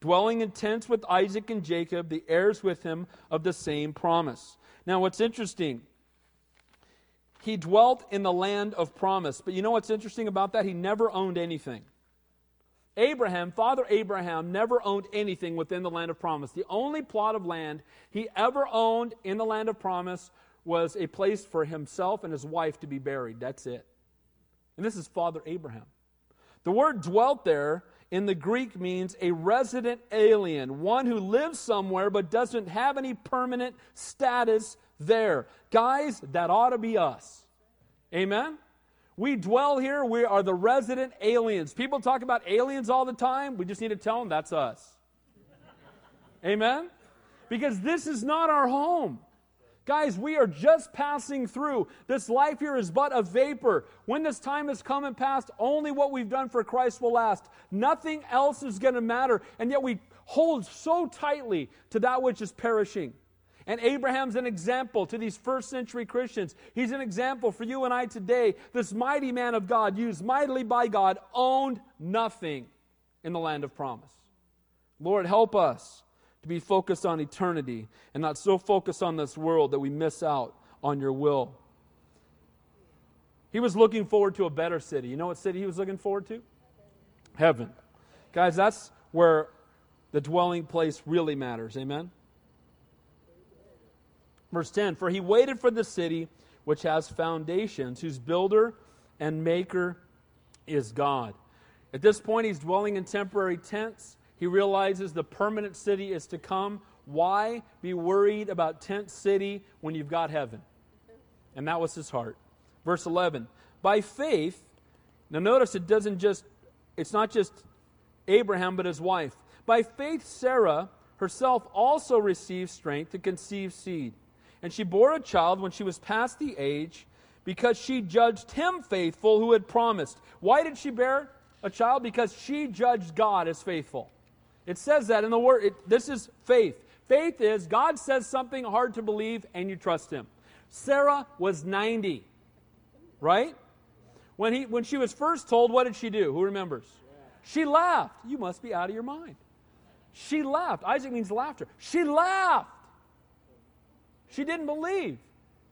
dwelling in tents with Isaac and Jacob, the heirs with him of the same promise. Now, what's interesting, he dwelt in the land of promise. But you know what's interesting about that? He never owned anything. Abraham, Father Abraham, never owned anything within the land of promise. The only plot of land he ever owned in the land of promise was a place for himself and his wife to be buried. That's it. And this is Father Abraham. The word dwelt there in the Greek means a resident alien, one who lives somewhere but doesn't have any permanent status there. Guys, that ought to be us. Amen? We dwell here. We are the resident aliens. People talk about aliens all the time. We just need to tell them that's us. Amen? Because this is not our home. Guys, we are just passing through. This life here is but a vapor. When this time has come and passed, only what we've done for Christ will last. Nothing else is going to matter. And yet we hold so tightly to that which is perishing. And Abraham's an example to these first century Christians. He's an example for you and I today. This mighty man of God, used mightily by God, owned nothing in the land of promise. Lord, help us to be focused on eternity and not so focused on this world that we miss out on your will. He was looking forward to a better city. You know what city he was looking forward to? Heaven. Guys, that's where the dwelling place really matters. Amen? Verse 10 For he waited for the city which has foundations, whose builder and maker is God. At this point, he's dwelling in temporary tents. He realizes the permanent city is to come. Why be worried about tent city when you've got heaven? And that was his heart. Verse 11. By faith, now notice it doesn't just, it's not just Abraham, but his wife. By faith, Sarah herself also received strength to conceive seed. And she bore a child when she was past the age because she judged him faithful who had promised. Why did she bear a child? Because she judged God as faithful. It says that in the word. It, this is faith. Faith is God says something hard to believe and you trust him. Sarah was 90, right? When, he, when she was first told, what did she do? Who remembers? She laughed. You must be out of your mind. She laughed. Isaac means laughter. She laughed. She didn't believe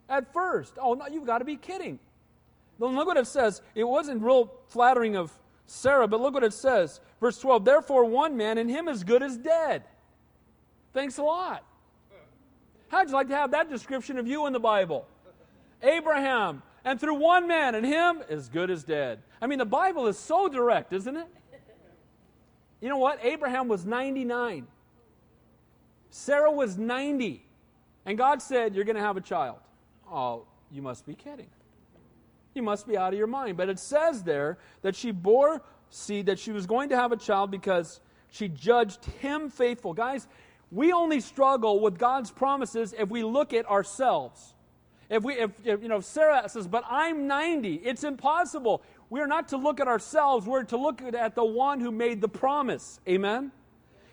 at first. Oh, no, you've got to be kidding. Then look what it says. It wasn't real flattering of Sarah, but look what it says. Verse 12 Therefore, one man and him as good as dead. Thanks a lot. How'd you like to have that description of you in the Bible? Abraham, and through one man and him is good as dead. I mean, the Bible is so direct, isn't it? You know what? Abraham was 99, Sarah was 90, and God said, You're going to have a child. Oh, you must be kidding. You must be out of your mind. But it says there that she bore seed, that she was going to have a child because she judged him faithful. Guys, we only struggle with God's promises if we look at ourselves. If we, if, if, you know, Sarah says, "But I'm 90," it's impossible. We are not to look at ourselves. We're to look at the one who made the promise. Amen.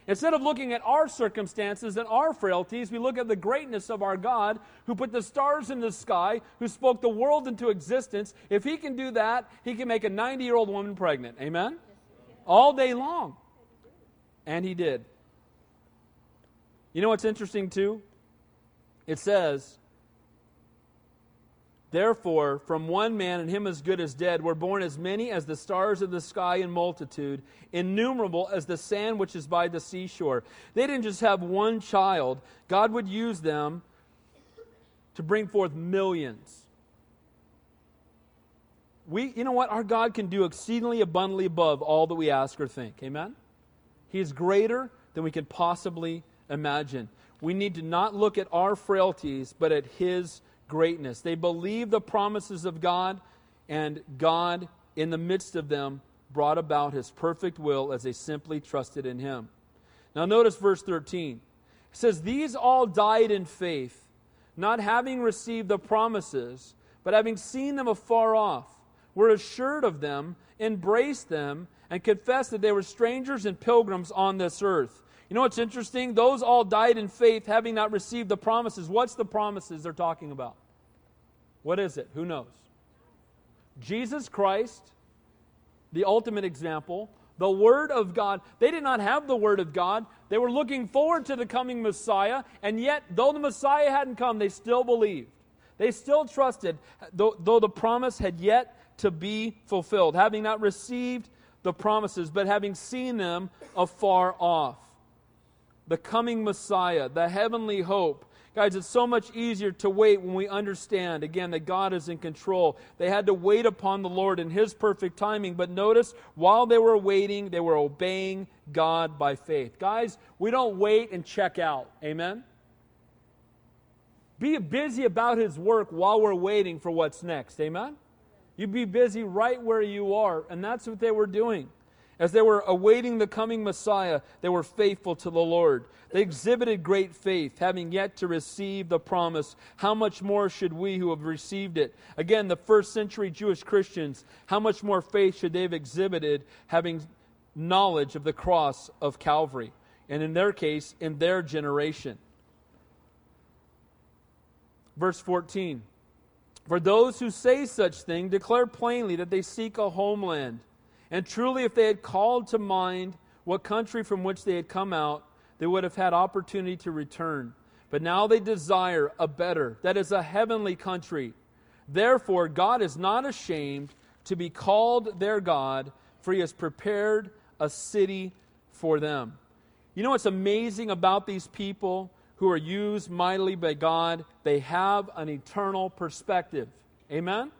Instead of looking at our circumstances and our frailties, we look at the greatness of our God who put the stars in the sky, who spoke the world into existence. If he can do that, he can make a 90 year old woman pregnant. Amen? All day long. And he did. You know what's interesting too? It says, Therefore, from one man, and him as good as dead, were born as many as the stars of the sky in multitude, innumerable as the sand which is by the seashore. They didn't just have one child, God would use them to bring forth millions. We, you know what? Our God can do exceedingly abundantly above all that we ask or think. Amen? He is greater than we can possibly imagine. We need to not look at our frailties, but at His greatness. They believed the promises of God, and God, in the midst of them, brought about his perfect will as they simply trusted in him. Now, notice verse 13. It says, These all died in faith, not having received the promises, but having seen them afar off, were assured of them, embraced them, and confessed that they were strangers and pilgrims on this earth. You know what's interesting? Those all died in faith, having not received the promises. What's the promises they're talking about? What is it? Who knows? Jesus Christ, the ultimate example, the Word of God. They did not have the Word of God. They were looking forward to the coming Messiah, and yet, though the Messiah hadn't come, they still believed. They still trusted, though, though the promise had yet to be fulfilled, having not received the promises, but having seen them afar off. The coming Messiah, the heavenly hope, Guys, it's so much easier to wait when we understand, again, that God is in control. They had to wait upon the Lord in His perfect timing. But notice, while they were waiting, they were obeying God by faith. Guys, we don't wait and check out. Amen? Be busy about His work while we're waiting for what's next. Amen? You'd be busy right where you are. And that's what they were doing. As they were awaiting the coming Messiah, they were faithful to the Lord. They exhibited great faith, having yet to receive the promise. How much more should we who have received it? Again, the first century Jewish Christians, how much more faith should they have exhibited, having knowledge of the cross of Calvary? And in their case, in their generation. Verse 14 For those who say such thing declare plainly that they seek a homeland. And truly, if they had called to mind what country from which they had come out, they would have had opportunity to return. But now they desire a better, that is, a heavenly country. Therefore, God is not ashamed to be called their God, for he has prepared a city for them. You know what's amazing about these people who are used mightily by God? They have an eternal perspective. Amen?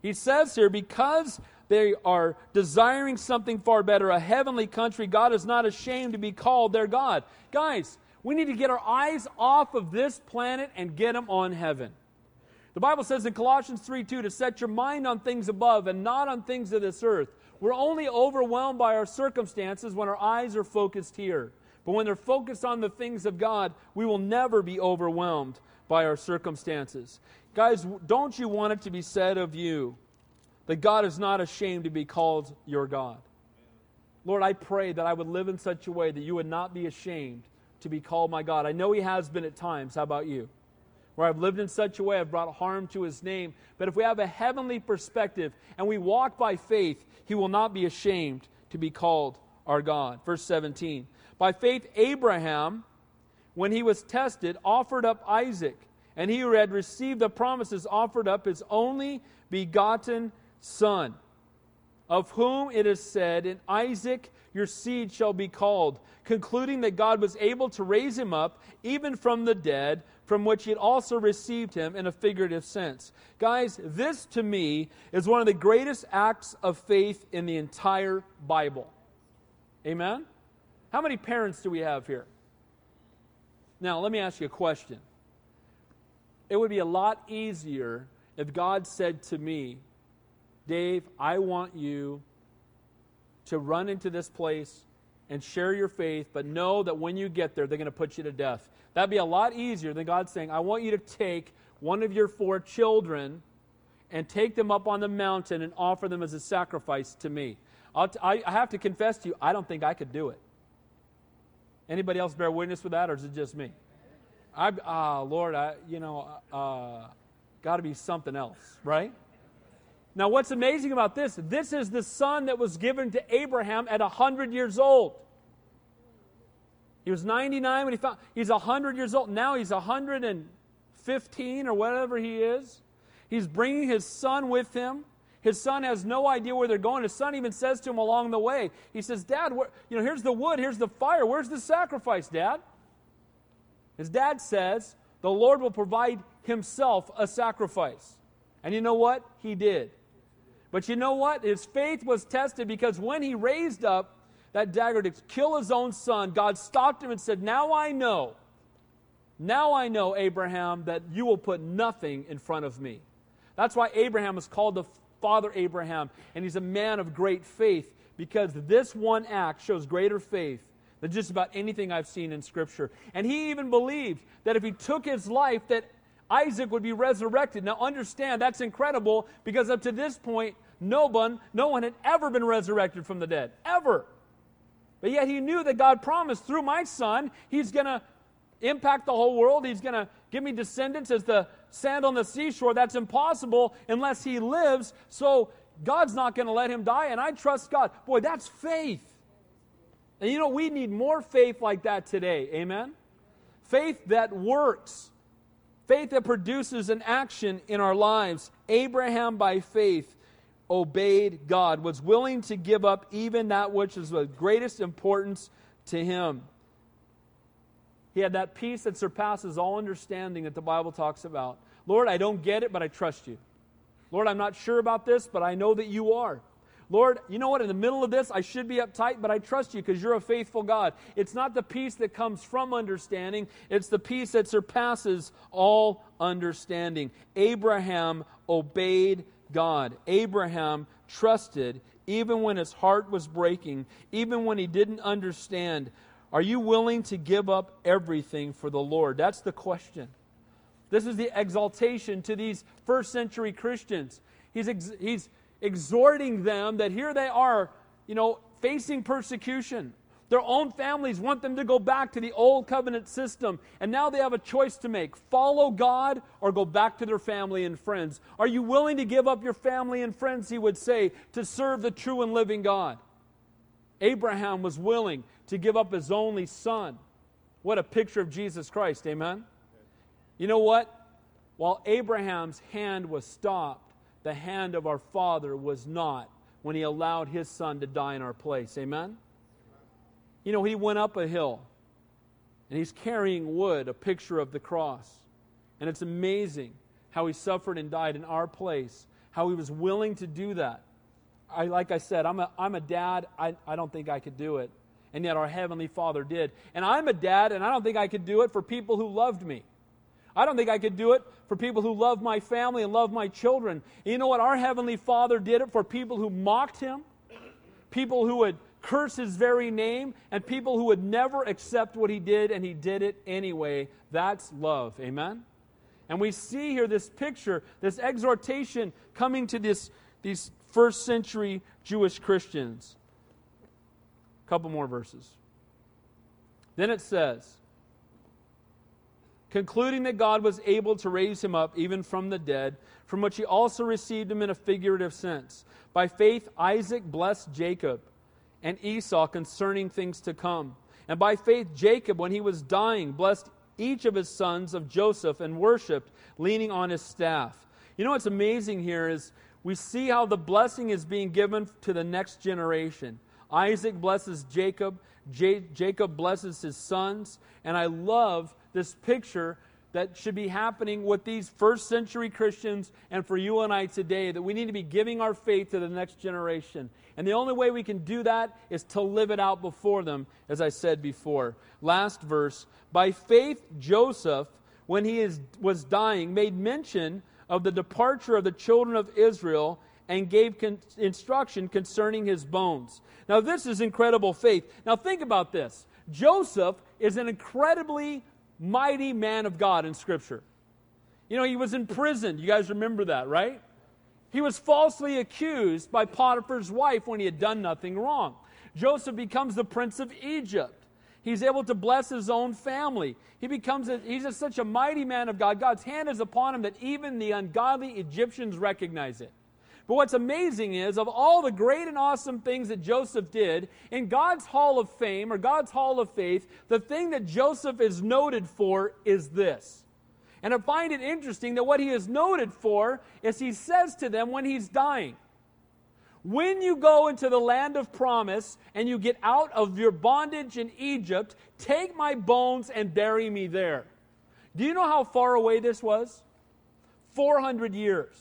He says here, because they are desiring something far better, a heavenly country. God is not ashamed to be called their God. Guys, we need to get our eyes off of this planet and get them on heaven. The Bible says in Colossians 3 2 to set your mind on things above and not on things of this earth. We're only overwhelmed by our circumstances when our eyes are focused here. But when they're focused on the things of God, we will never be overwhelmed by our circumstances. Guys, don't you want it to be said of you that God is not ashamed to be called your God. Lord, I pray that I would live in such a way that you would not be ashamed to be called my God. I know He has been at times. How about you? Where I've lived in such a way, I've brought harm to His name. But if we have a heavenly perspective and we walk by faith, He will not be ashamed to be called our God. Verse 17. By faith, Abraham, when he was tested, offered up Isaac. And he who had received the promises offered up his only begotten son, of whom it is said, In Isaac your seed shall be called, concluding that God was able to raise him up even from the dead, from which he had also received him in a figurative sense. Guys, this to me is one of the greatest acts of faith in the entire Bible. Amen? How many parents do we have here? Now, let me ask you a question. It would be a lot easier if God said to me, Dave, I want you to run into this place and share your faith, but know that when you get there, they're going to put you to death. That'd be a lot easier than God saying, I want you to take one of your four children and take them up on the mountain and offer them as a sacrifice to me. I have to confess to you, I don't think I could do it. Anybody else bear witness with that, or is it just me? I, ah, Lord, I, you know, uh, got to be something else, right? Now, what's amazing about this, this is the son that was given to Abraham at 100 years old. He was 99 when he found, he's 100 years old. Now he's 115 or whatever he is. He's bringing his son with him. His son has no idea where they're going. His son even says to him along the way, he says, Dad, where, you know, here's the wood, here's the fire. Where's the sacrifice, Dad? His dad says, the Lord will provide himself a sacrifice. And you know what? He did. But you know what? His faith was tested because when he raised up that dagger to kill his own son, God stopped him and said, Now I know, now I know, Abraham, that you will put nothing in front of me. That's why Abraham is called the Father Abraham, and he's a man of great faith because this one act shows greater faith than just about anything I've seen in Scripture. And he even believed that if he took his life, that Isaac would be resurrected. Now understand, that's incredible because up to this point, no one, no one had ever been resurrected from the dead. Ever. But yet he knew that God promised through my son, he's going to impact the whole world. He's going to give me descendants as the sand on the seashore. That's impossible unless he lives. So God's not going to let him die, and I trust God. Boy, that's faith. And you know, we need more faith like that today. Amen? Faith that works, faith that produces an action in our lives. Abraham, by faith, obeyed God, was willing to give up even that which is of greatest importance to him. He had that peace that surpasses all understanding that the Bible talks about. Lord, I don't get it, but I trust you. Lord, I'm not sure about this, but I know that you are. Lord, you know what? In the middle of this, I should be uptight, but I trust you because you're a faithful God. It's not the peace that comes from understanding, it's the peace that surpasses all understanding. Abraham obeyed God. Abraham trusted even when his heart was breaking, even when he didn't understand. Are you willing to give up everything for the Lord? That's the question. This is the exaltation to these first century Christians. He's, ex- he's exhorting them that here they are, you know, facing persecution. Their own families want them to go back to the old covenant system, and now they have a choice to make follow God or go back to their family and friends. Are you willing to give up your family and friends, he would say, to serve the true and living God? Abraham was willing to give up his only son. What a picture of Jesus Christ, amen? You know what? While Abraham's hand was stopped, the hand of our Father was not when he allowed his son to die in our place. Amen? You know, he went up a hill and he's carrying wood, a picture of the cross. And it's amazing how he suffered and died in our place, how he was willing to do that. I, like I said, I'm a, I'm a dad. I, I don't think I could do it. And yet our Heavenly Father did. And I'm a dad, and I don't think I could do it for people who loved me. I don't think I could do it for people who love my family and love my children. And you know what? Our Heavenly Father did it for people who mocked Him, people who would curse His very name, and people who would never accept what He did, and He did it anyway. That's love. Amen? And we see here this picture, this exhortation coming to this, these first century Jewish Christians. A couple more verses. Then it says, concluding that God was able to raise him up even from the dead, from which he also received him in a figurative sense. By faith, Isaac blessed Jacob and Esau concerning things to come. And by faith, Jacob, when he was dying, blessed each of his sons of Joseph and worshiped, leaning on his staff. You know what's amazing here is we see how the blessing is being given to the next generation. Isaac blesses Jacob, J- Jacob blesses his sons, and I love this picture that should be happening with these first century Christians and for you and I today that we need to be giving our faith to the next generation. And the only way we can do that is to live it out before them, as I said before. Last verse By faith, Joseph, when he is, was dying, made mention of the departure of the children of Israel and gave con- instruction concerning his bones. Now, this is incredible faith. Now, think about this Joseph is an incredibly mighty man of God in Scripture. You know, he was imprisoned. You guys remember that, right? He was falsely accused by Potiphar's wife when he had done nothing wrong. Joseph becomes the prince of Egypt. He's able to bless his own family. He becomes a, he's such a mighty man of God. God's hand is upon him that even the ungodly Egyptians recognize it. But what's amazing is, of all the great and awesome things that Joseph did, in God's Hall of Fame or God's Hall of Faith, the thing that Joseph is noted for is this. And I find it interesting that what he is noted for is he says to them when he's dying, when you go into the land of promise and you get out of your bondage in Egypt, take my bones and bury me there. Do you know how far away this was? 400 years.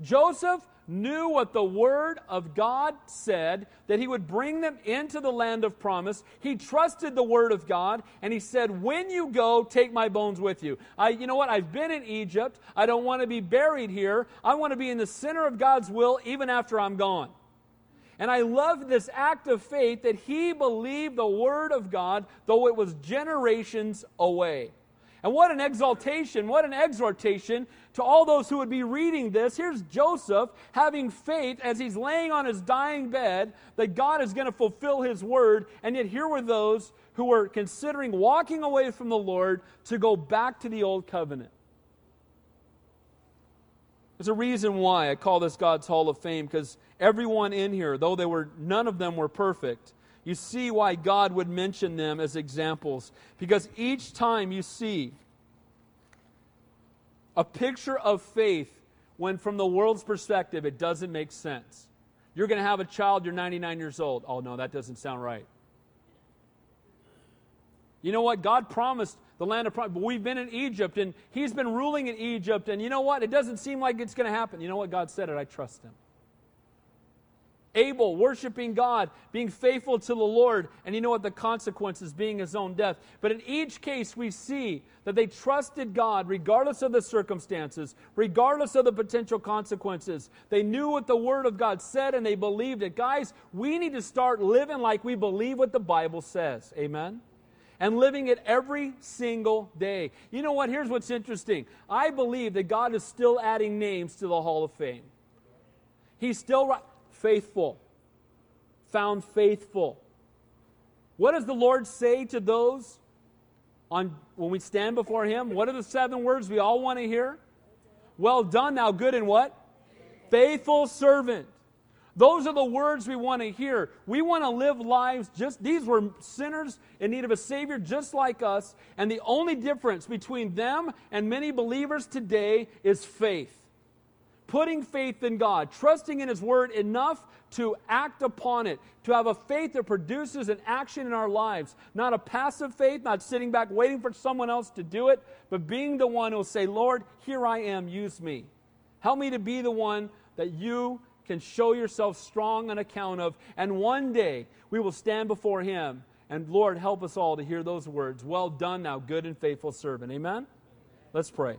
Joseph knew what the Word of God said, that he would bring them into the land of promise. He trusted the Word of God, and he said, When you go, take my bones with you. I, you know what? I've been in Egypt. I don't want to be buried here. I want to be in the center of God's will even after I'm gone. And I love this act of faith that he believed the Word of God, though it was generations away. And what an exaltation, what an exhortation to all those who would be reading this. Here's Joseph having faith as he's laying on his dying bed that God is going to fulfill his word. And yet, here were those who were considering walking away from the Lord to go back to the old covenant. There's a reason why I call this God's Hall of Fame because everyone in here, though they were none of them were perfect, you see why God would mention them as examples. Because each time you see a picture of faith when from the world's perspective it doesn't make sense. You're going to have a child, you're 99 years old. Oh no, that doesn't sound right. You know what? God promised the land of promise. We've been in Egypt and He's been ruling in Egypt, and you know what? It doesn't seem like it's going to happen. You know what? God said it. I trust Him. Abel worshiping God, being faithful to the Lord, and you know what the consequences being his own death. But in each case, we see that they trusted God regardless of the circumstances, regardless of the potential consequences. They knew what the Word of God said and they believed it. Guys, we need to start living like we believe what the Bible says. Amen? and living it every single day. You know what? Here's what's interesting. I believe that God is still adding names to the Hall of Fame. He's still faithful. Found faithful. What does the Lord say to those on when we stand before him? What are the seven words we all want to hear? Well done, thou good and what? Faithful servant. Those are the words we want to hear. We want to live lives just, these were sinners in need of a Savior just like us. And the only difference between them and many believers today is faith. Putting faith in God, trusting in His Word enough to act upon it, to have a faith that produces an action in our lives. Not a passive faith, not sitting back waiting for someone else to do it, but being the one who will say, Lord, here I am, use me. Help me to be the one that you can show yourself strong on account of. And one day we will stand before Him. And Lord, help us all to hear those words. Well done, now good and faithful servant. Amen? Let's pray.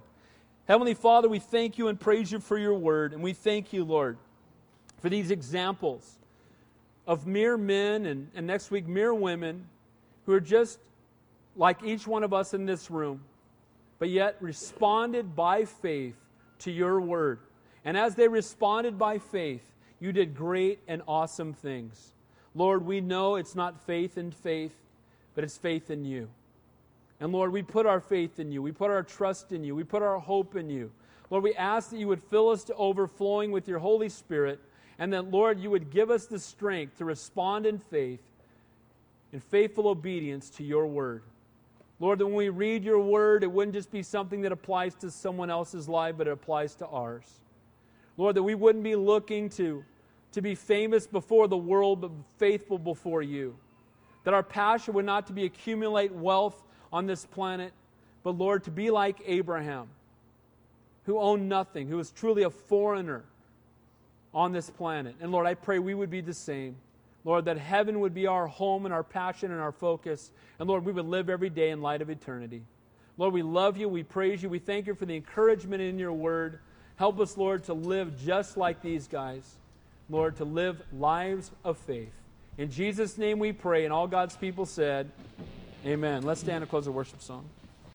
Heavenly Father, we thank you and praise you for your word. And we thank you, Lord, for these examples of mere men and, and next week mere women who are just like each one of us in this room, but yet responded by faith to your word. And as they responded by faith, you did great and awesome things. Lord, we know it's not faith in faith, but it's faith in you. And Lord, we put our faith in you. We put our trust in you. We put our hope in you. Lord, we ask that you would fill us to overflowing with your Holy Spirit, and that, Lord, you would give us the strength to respond in faith, in faithful obedience to your word. Lord, that when we read your word, it wouldn't just be something that applies to someone else's life, but it applies to ours. Lord, that we wouldn't be looking to, to be famous before the world, but faithful before you. That our passion would not to be accumulate wealth on this planet, but Lord, to be like Abraham, who owned nothing, who was truly a foreigner on this planet. And Lord, I pray we would be the same. Lord, that heaven would be our home and our passion and our focus. And Lord, we would live every day in light of eternity. Lord, we love you. We praise you. We thank you for the encouragement in your word. Help us, Lord, to live just like these guys. Lord, to live lives of faith. In Jesus' name we pray, and all God's people said, Amen. Let's stand and close the worship song.